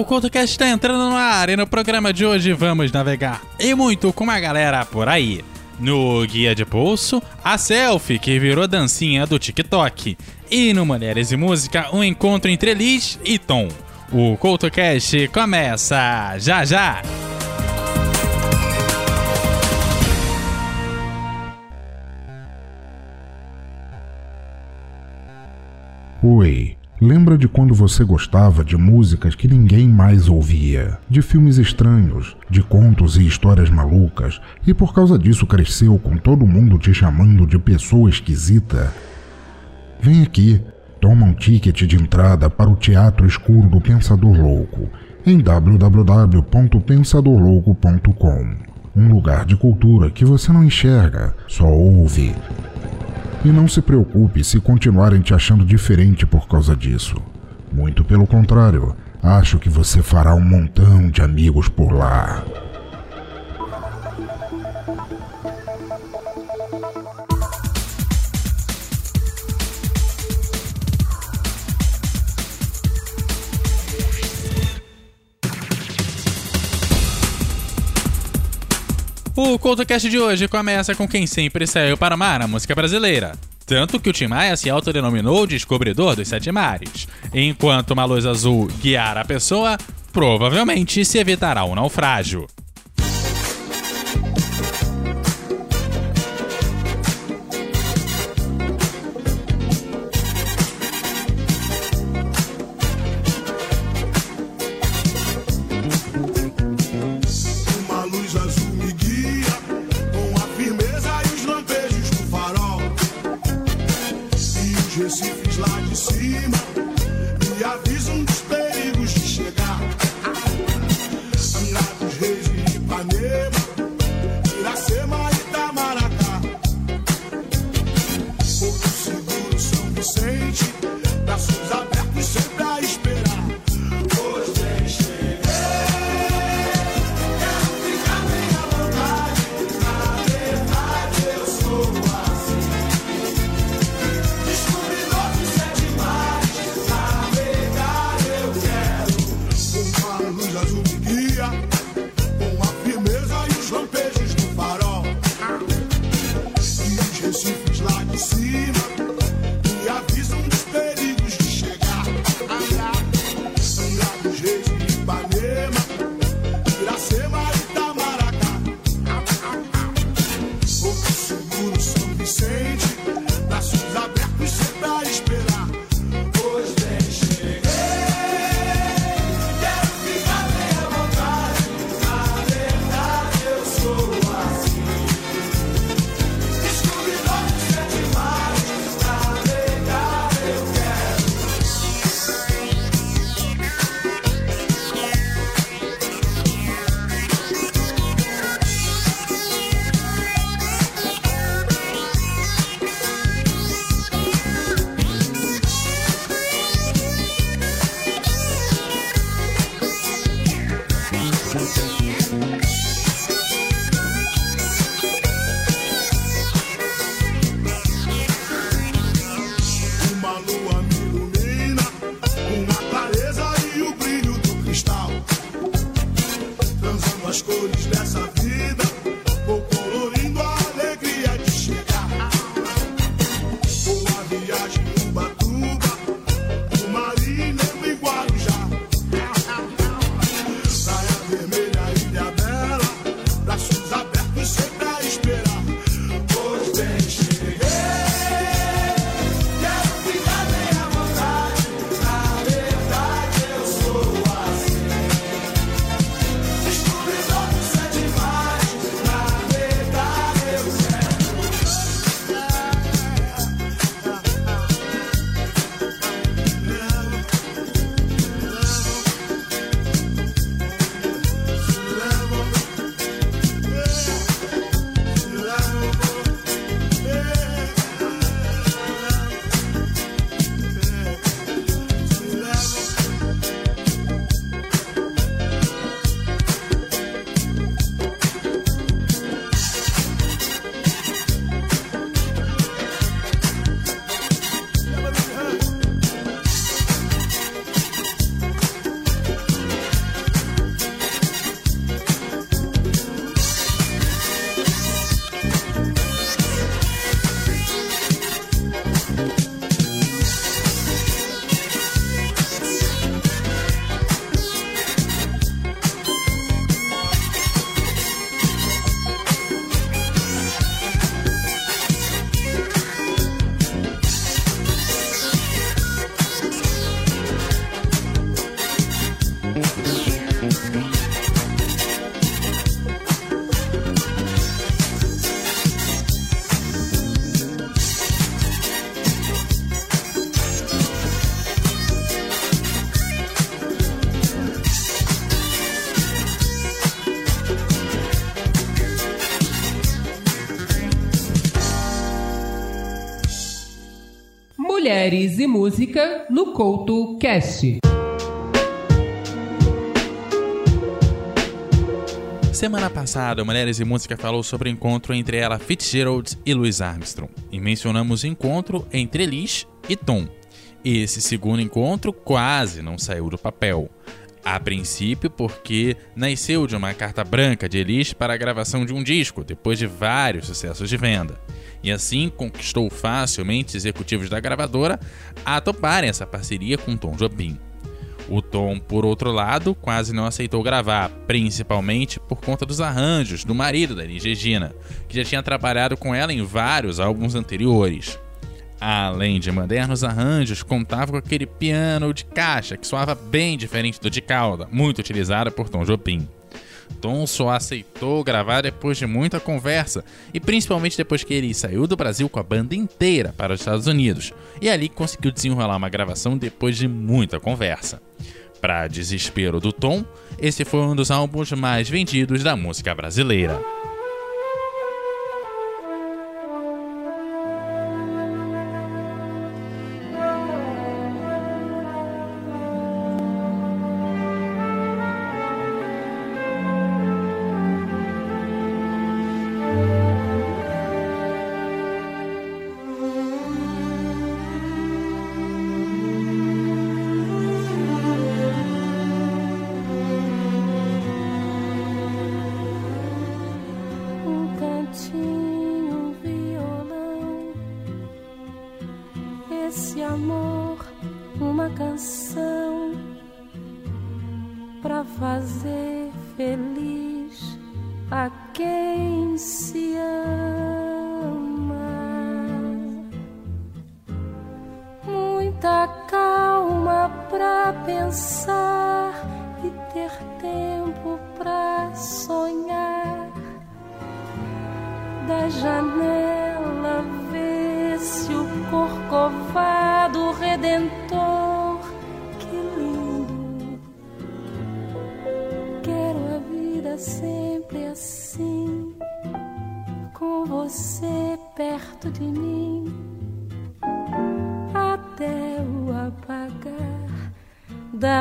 o CoutoCast está entrando no ar e no programa de hoje vamos navegar e muito com uma galera por aí. No Guia de Pulso, a selfie que virou dancinha do TikTok. E no Mulheres e Música, um encontro entre Liz e Tom. O CoutoCast começa já já! Oi, lembra de quando você gostava de músicas que ninguém mais ouvia, de filmes estranhos, de contos e histórias malucas, e por causa disso cresceu com todo mundo te chamando de pessoa esquisita? Vem aqui, toma um ticket de entrada para o Teatro Escuro do Pensador Louco em www.pensadorlouco.com. Um lugar de cultura que você não enxerga, só ouve. E não se preocupe se continuarem te achando diferente por causa disso. Muito pelo contrário, acho que você fará um montão de amigos por lá. O CoutoCast de hoje começa com quem sempre saiu para amar a música brasileira. Tanto que o Tim Maia se autodenominou descobridor dos sete mares. Enquanto uma luz azul guiar a pessoa, provavelmente se evitará um naufrágio. por cima. E aviso Música no Couto Cast. Semana passada, Mulheres e Música falou sobre o encontro entre ela Fitzgerald e Louis Armstrong, e mencionamos o encontro entre Elis e Tom. Esse segundo encontro quase não saiu do papel. A princípio, porque nasceu de uma carta branca de Elis para a gravação de um disco, depois de vários sucessos de venda. E assim conquistou facilmente executivos da gravadora a toparem essa parceria com Tom Jobim. O Tom, por outro lado, quase não aceitou gravar, principalmente por conta dos arranjos do marido da Elis Regina, que já tinha trabalhado com ela em vários álbuns anteriores. Além de modernos arranjos, contava com aquele piano de caixa que soava bem diferente do de cauda, muito utilizado por Tom Jobim. Tom só aceitou gravar depois de muita conversa e principalmente depois que ele saiu do Brasil com a banda inteira para os Estados Unidos e ali conseguiu desenrolar uma gravação depois de muita conversa. Para desespero do Tom, esse foi um dos álbuns mais vendidos da música brasileira.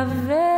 Da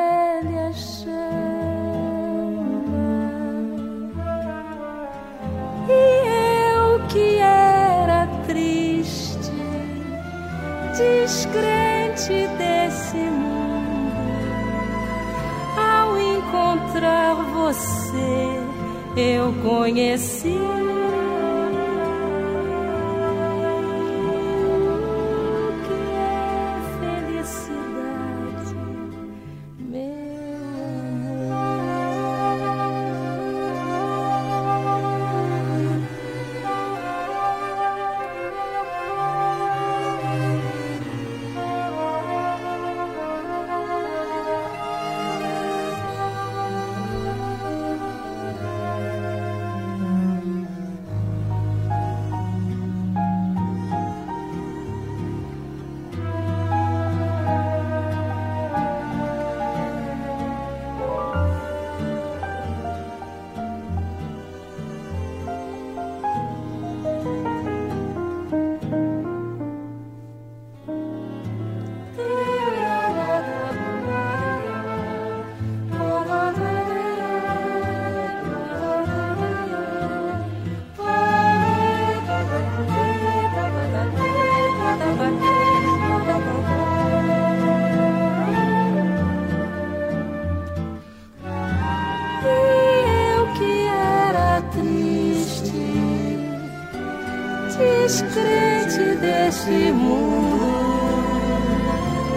descrente deste mundo,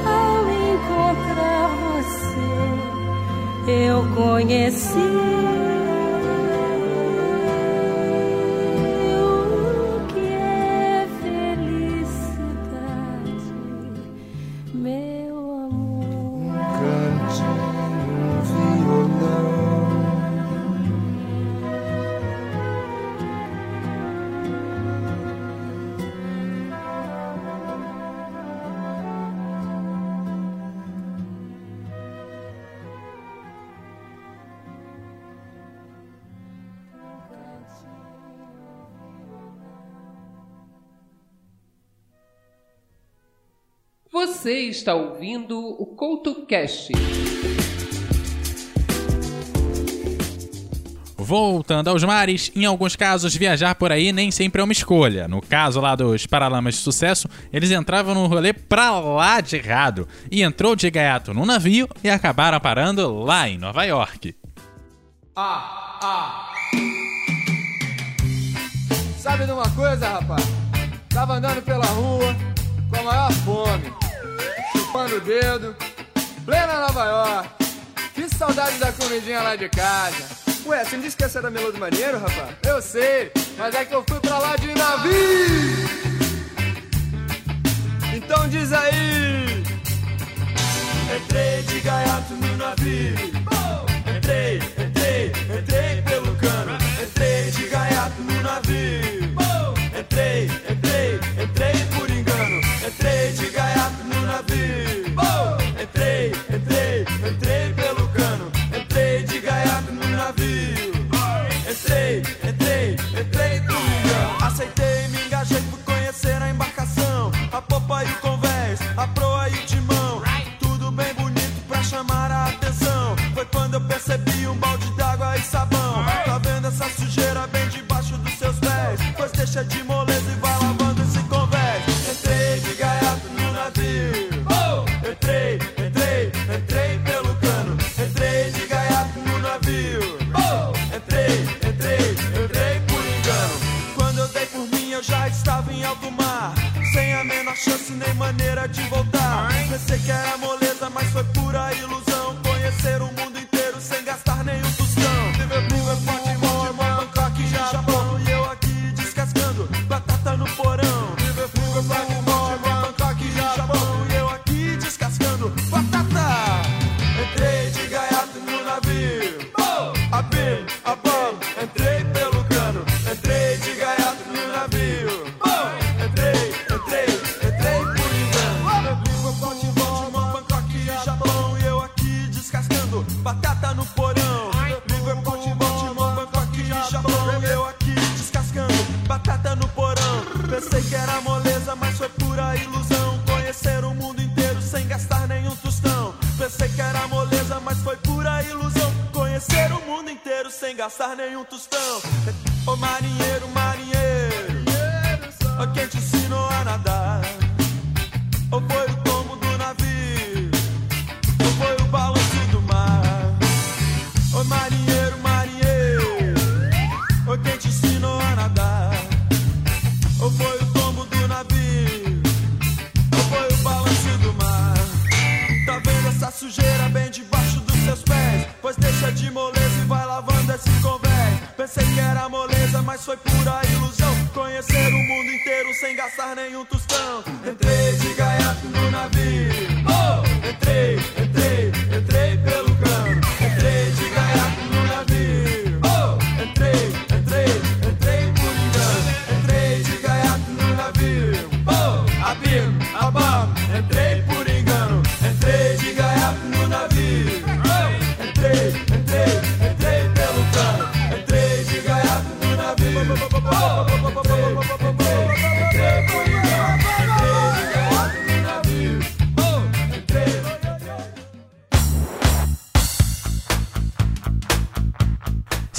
ao encontrar você, eu conheci. Você está ouvindo o CoutoCast. Voltando aos mares, em alguns casos viajar por aí nem sempre é uma escolha. No caso lá dos Paralamas de Sucesso, eles entravam no rolê pra lá de errado e entrou de gaiato no navio e acabaram parando lá em Nova York. Ah, ah. Sabe de uma coisa, rapaz? Tava andando pela rua com a maior fome chupando o dedo, plena Nova York. Que saudade da comidinha lá de casa. Ué, você me disse que essa era Melô do Marinheiro, rapaz? Eu sei, mas é que eu fui pra lá de navio. Então diz aí. Entrei de gaiato no navio. Entrei, entrei, entrei pelo cano. Entrei de gaiato no navio. Entrei, entrei.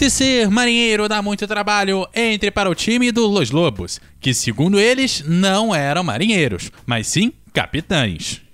Se ser marinheiro dá muito trabalho, entre para o time do Los Lobos, que segundo eles não eram marinheiros, mas sim capitães.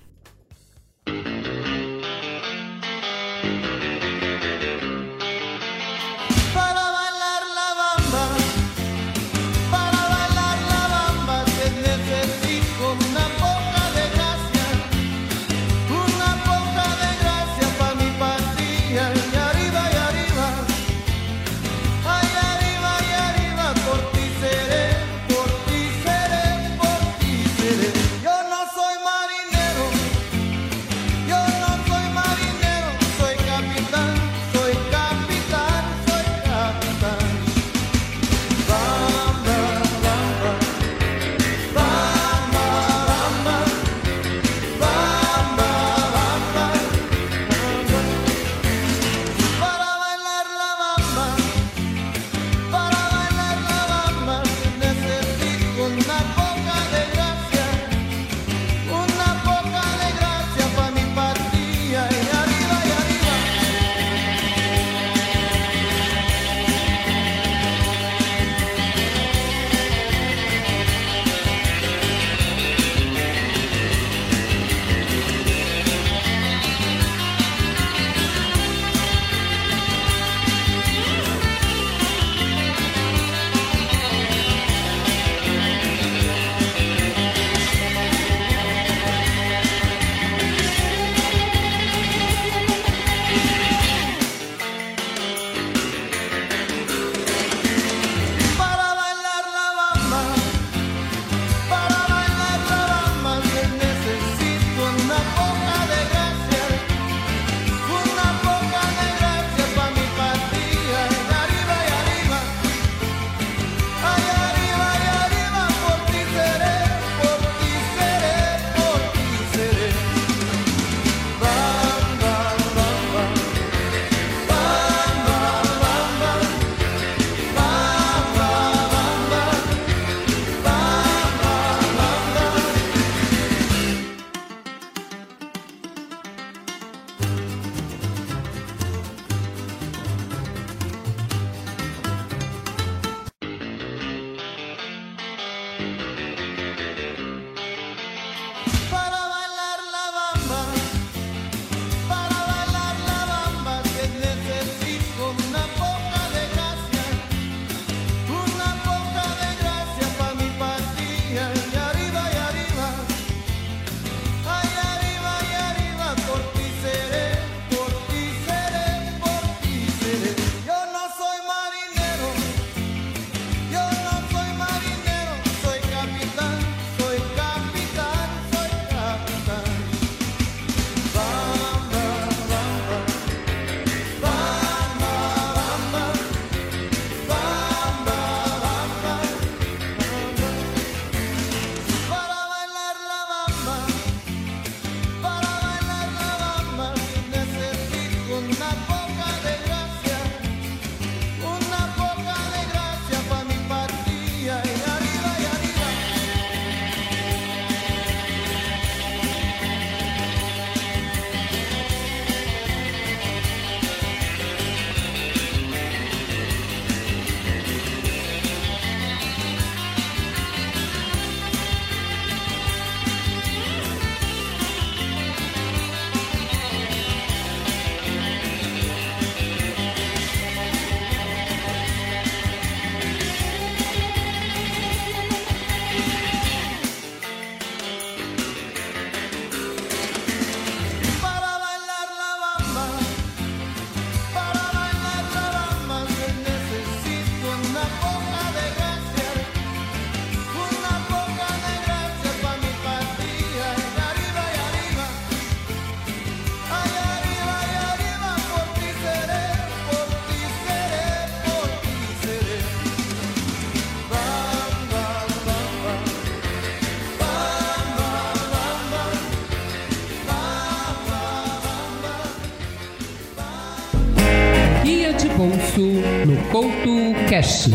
No Couto Cast.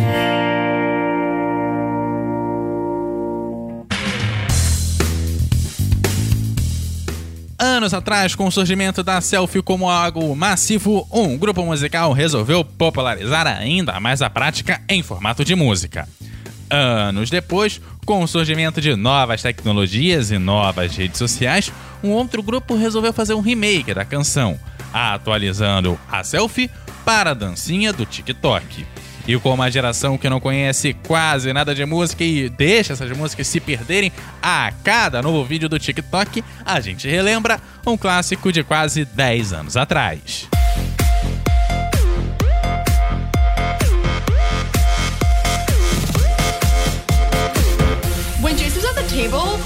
Anos atrás, com o surgimento da selfie como algo massivo, um grupo musical resolveu popularizar ainda mais a prática em formato de música. Anos depois, com o surgimento de novas tecnologias e novas redes sociais, um outro grupo resolveu fazer um remake da canção, atualizando a selfie para a dancinha do TikTok. E com uma geração que não conhece quase nada de música e deixa essas músicas se perderem a cada novo vídeo do TikTok, a gente relembra um clássico de quase 10 anos atrás.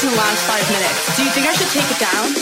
In the last five minutes. Do you think I should take it down?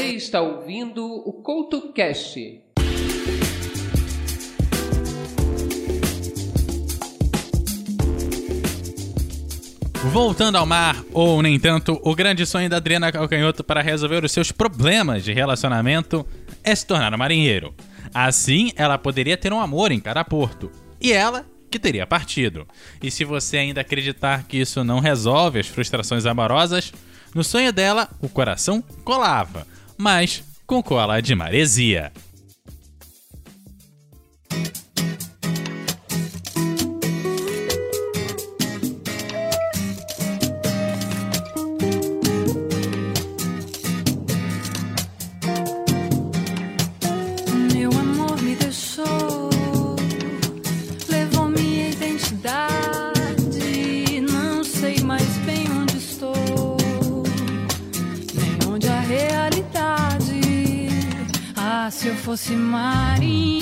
Você está ouvindo o Couto Cast. Voltando ao mar, ou nem tanto, o grande sonho da Adriana Calcanhoto para resolver os seus problemas de relacionamento é se tornar um marinheiro. Assim, ela poderia ter um amor em cada porto. E ela que teria partido. E se você ainda acreditar que isso não resolve as frustrações amorosas, no sonho dela o coração colava, mas com cola de maresia. fosse marinho.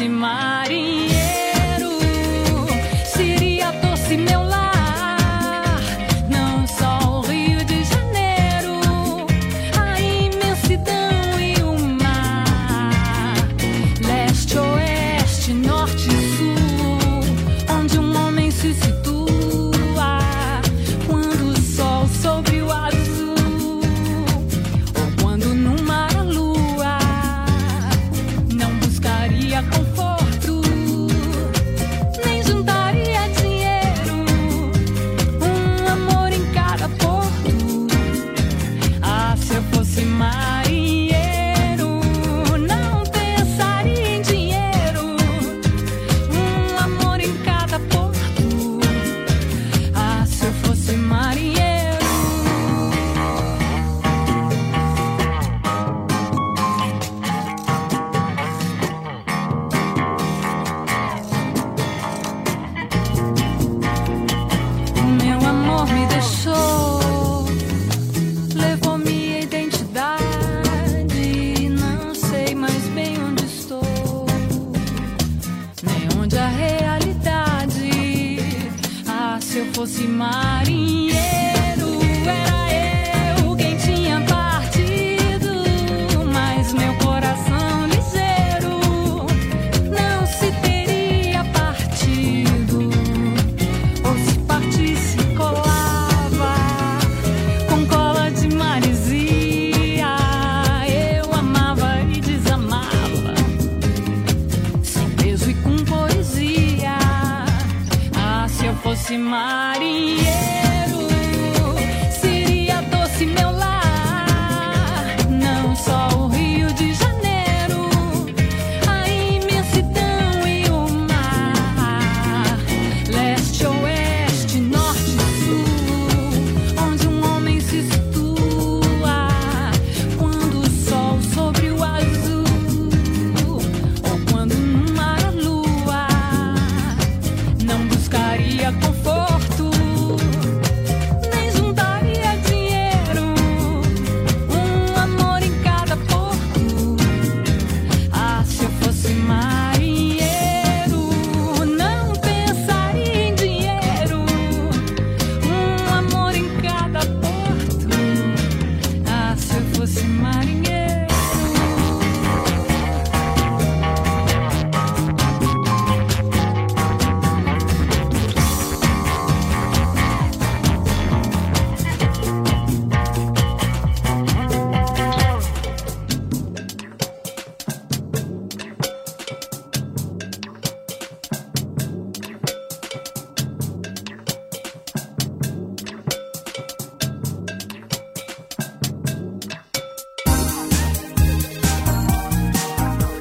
demais. aproximarem.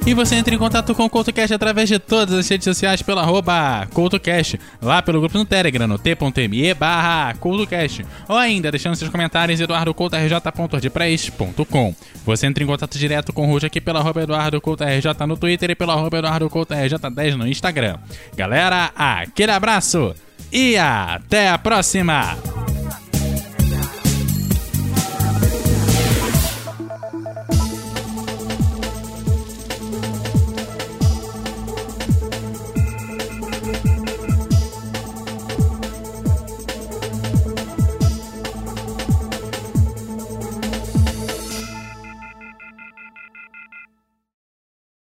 E você entra em contato com o CoutoCast através de todas as redes sociais pela arroba CoutoCast, lá pelo grupo no Telegram, no t.me barra CoutoCast, ou ainda deixando seus comentários em eduardocoutorj.ordpress.com. Você entra em contato direto com o Rude aqui pela arroba EduardoCoutoRJ no Twitter e pela arroba EduardoCoutoRJ10 no Instagram. Galera, aquele abraço e até a próxima!